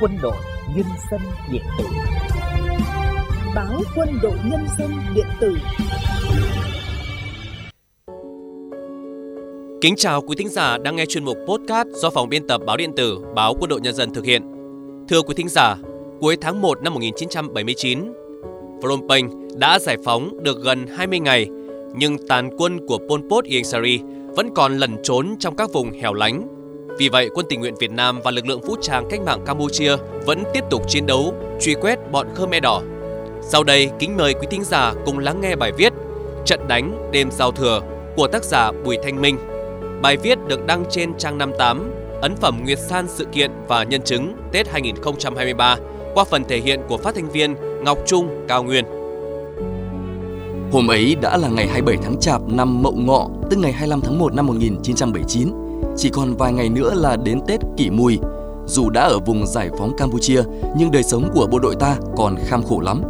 quân đội nhân dân điện tử báo quân đội nhân dân điện tử Kính chào quý thính giả đang nghe chuyên mục podcast do phòng biên tập báo điện tử báo Quân đội Nhân dân thực hiện. Thưa quý thính giả, cuối tháng 1 năm 1979, Phnom Penh đã giải phóng được gần 20 ngày, nhưng tàn quân của Pol Pot Ieng Sari vẫn còn lẩn trốn trong các vùng hẻo lánh. Vì vậy, quân tình nguyện Việt Nam và lực lượng vũ trang cách mạng Campuchia vẫn tiếp tục chiến đấu, truy quét bọn Khmer Đỏ. Sau đây, kính mời quý thính giả cùng lắng nghe bài viết Trận đánh đêm giao thừa của tác giả Bùi Thanh Minh. Bài viết được đăng trên trang 58, ấn phẩm Nguyệt San sự kiện và nhân chứng Tết 2023 qua phần thể hiện của phát thanh viên Ngọc Trung Cao Nguyên. Hôm ấy đã là ngày 27 tháng Chạp năm Mậu Ngọ, tức ngày 25 tháng 1 năm 1979. Chỉ còn vài ngày nữa là đến Tết Kỷ Mùi. Dù đã ở vùng giải phóng Campuchia, nhưng đời sống của bộ đội ta còn kham khổ lắm.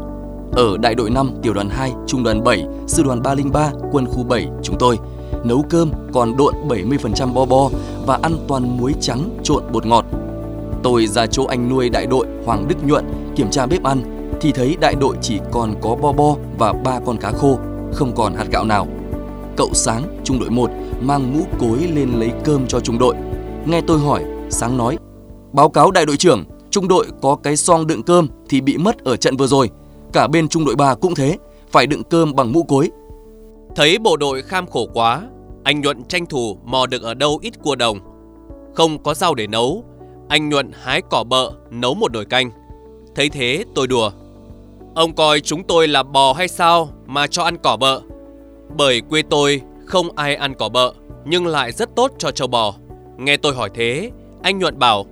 Ở đại đội 5, tiểu đoàn 2, trung đoàn 7, sư đoàn 303, quân khu 7 chúng tôi nấu cơm còn độn 70% bo bo và ăn toàn muối trắng trộn bột ngọt. Tôi ra chỗ anh nuôi đại đội Hoàng Đức Nhuận kiểm tra bếp ăn thì thấy đại đội chỉ còn có bo bo và ba con cá khô, không còn hạt gạo nào. Cậu Sáng, trung đội 1, mang mũ cối lên lấy cơm cho trung đội. Nghe tôi hỏi, Sáng nói, báo cáo đại đội trưởng, trung đội có cái xoong đựng cơm thì bị mất ở trận vừa rồi. Cả bên trung đội 3 cũng thế, phải đựng cơm bằng mũ cối. Thấy bộ đội kham khổ quá, anh Nhuận tranh thủ mò được ở đâu ít cua đồng. Không có rau để nấu, anh Nhuận hái cỏ bợ nấu một nồi canh. Thấy thế tôi đùa. Ông coi chúng tôi là bò hay sao mà cho ăn cỏ bợ? Bởi quê tôi không ai ăn cỏ bợ nhưng lại rất tốt cho châu bò. Nghe tôi hỏi thế, anh Nhuận bảo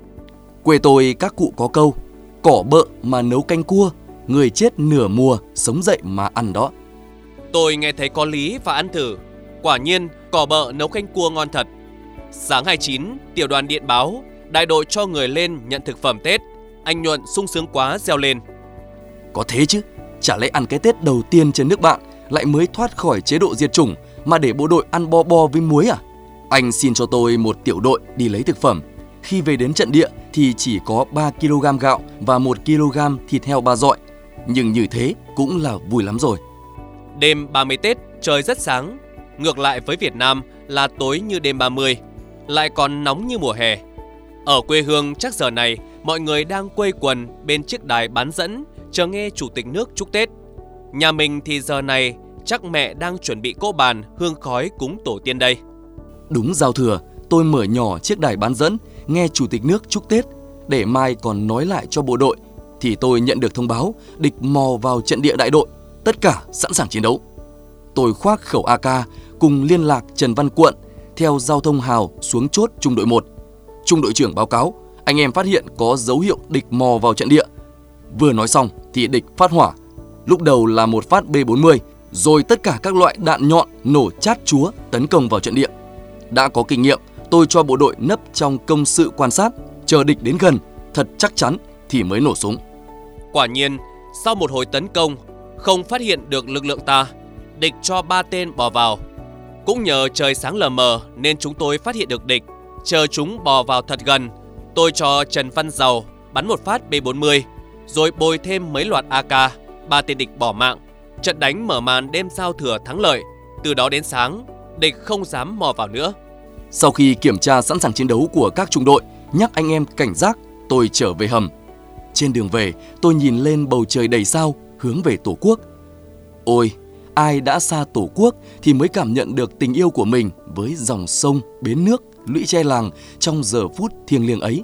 Quê tôi các cụ có câu Cỏ bợ mà nấu canh cua Người chết nửa mùa sống dậy mà ăn đó Tôi nghe thấy có lý và ăn thử. Quả nhiên, cỏ bợ nấu canh cua ngon thật. Sáng 29, tiểu đoàn điện báo, đại đội cho người lên nhận thực phẩm Tết. Anh Nhuận sung sướng quá reo lên. Có thế chứ, chả lẽ ăn cái Tết đầu tiên trên nước bạn lại mới thoát khỏi chế độ diệt chủng mà để bộ đội ăn bo bo với muối à? Anh xin cho tôi một tiểu đội đi lấy thực phẩm. Khi về đến trận địa thì chỉ có 3 kg gạo và 1 kg thịt heo ba dọi. Nhưng như thế cũng là vui lắm rồi. Đêm 30 Tết trời rất sáng, ngược lại với Việt Nam là tối như đêm 30, lại còn nóng như mùa hè. Ở quê hương chắc giờ này mọi người đang quây quần bên chiếc đài bán dẫn chờ nghe chủ tịch nước chúc Tết. Nhà mình thì giờ này chắc mẹ đang chuẩn bị cỗ bàn hương khói cúng tổ tiên đây. Đúng giao thừa, tôi mở nhỏ chiếc đài bán dẫn nghe chủ tịch nước chúc Tết để mai còn nói lại cho bộ đội thì tôi nhận được thông báo địch mò vào trận địa đại đội tất cả sẵn sàng chiến đấu. Tôi khoác khẩu AK cùng liên lạc Trần Văn Cuộn theo giao thông hào xuống chốt trung đội 1. Trung đội trưởng báo cáo, anh em phát hiện có dấu hiệu địch mò vào trận địa. Vừa nói xong thì địch phát hỏa. Lúc đầu là một phát B40, rồi tất cả các loại đạn nhọn nổ chát chúa tấn công vào trận địa. Đã có kinh nghiệm, tôi cho bộ đội nấp trong công sự quan sát, chờ địch đến gần, thật chắc chắn thì mới nổ súng. Quả nhiên, sau một hồi tấn công, không phát hiện được lực lượng ta, địch cho ba tên bò vào. Cũng nhờ trời sáng lờ mờ nên chúng tôi phát hiện được địch. Chờ chúng bò vào thật gần, tôi cho Trần Văn Giàu bắn một phát B40, rồi bồi thêm mấy loạt AK, ba tên địch bỏ mạng. Trận đánh mở màn đêm giao thừa thắng lợi. Từ đó đến sáng, địch không dám mò vào nữa. Sau khi kiểm tra sẵn sàng chiến đấu của các trung đội, nhắc anh em cảnh giác, tôi trở về hầm. Trên đường về, tôi nhìn lên bầu trời đầy sao, hướng về Tổ quốc. Ôi, ai đã xa Tổ quốc thì mới cảm nhận được tình yêu của mình với dòng sông, bến nước, lũy tre làng trong giờ phút thiêng liêng ấy.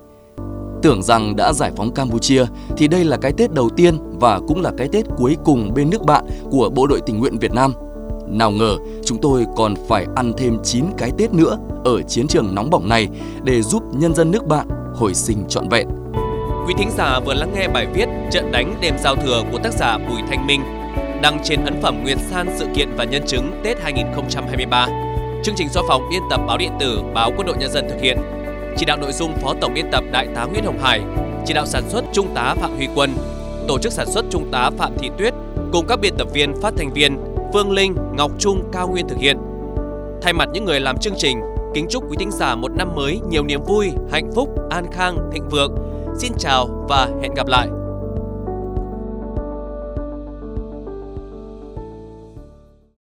Tưởng rằng đã giải phóng Campuchia thì đây là cái Tết đầu tiên và cũng là cái Tết cuối cùng bên nước bạn của bộ đội tình nguyện Việt Nam. Nào ngờ, chúng tôi còn phải ăn thêm 9 cái Tết nữa ở chiến trường nóng bỏng này để giúp nhân dân nước bạn hồi sinh trọn vẹn. Quý thính giả vừa lắng nghe bài viết Trận đánh đêm giao thừa của tác giả Bùi Thanh Minh, đăng trên ấn phẩm Nguyệt San sự kiện và nhân chứng Tết 2023. Chương trình do phòng biên tập báo điện tử, báo Quân đội Nhân dân thực hiện. Chỉ đạo nội dung Phó Tổng biên tập Đại tá Nguyễn Hồng Hải, chỉ đạo sản xuất Trung tá Phạm Huy Quân, tổ chức sản xuất Trung tá Phạm Thị Tuyết cùng các biên tập viên, phát thanh viên Phương Linh, Ngọc Trung, Cao Nguyên thực hiện. Thay mặt những người làm chương trình, kính chúc quý thính giả một năm mới nhiều niềm vui, hạnh phúc, an khang, thịnh vượng Xin chào và hẹn gặp lại!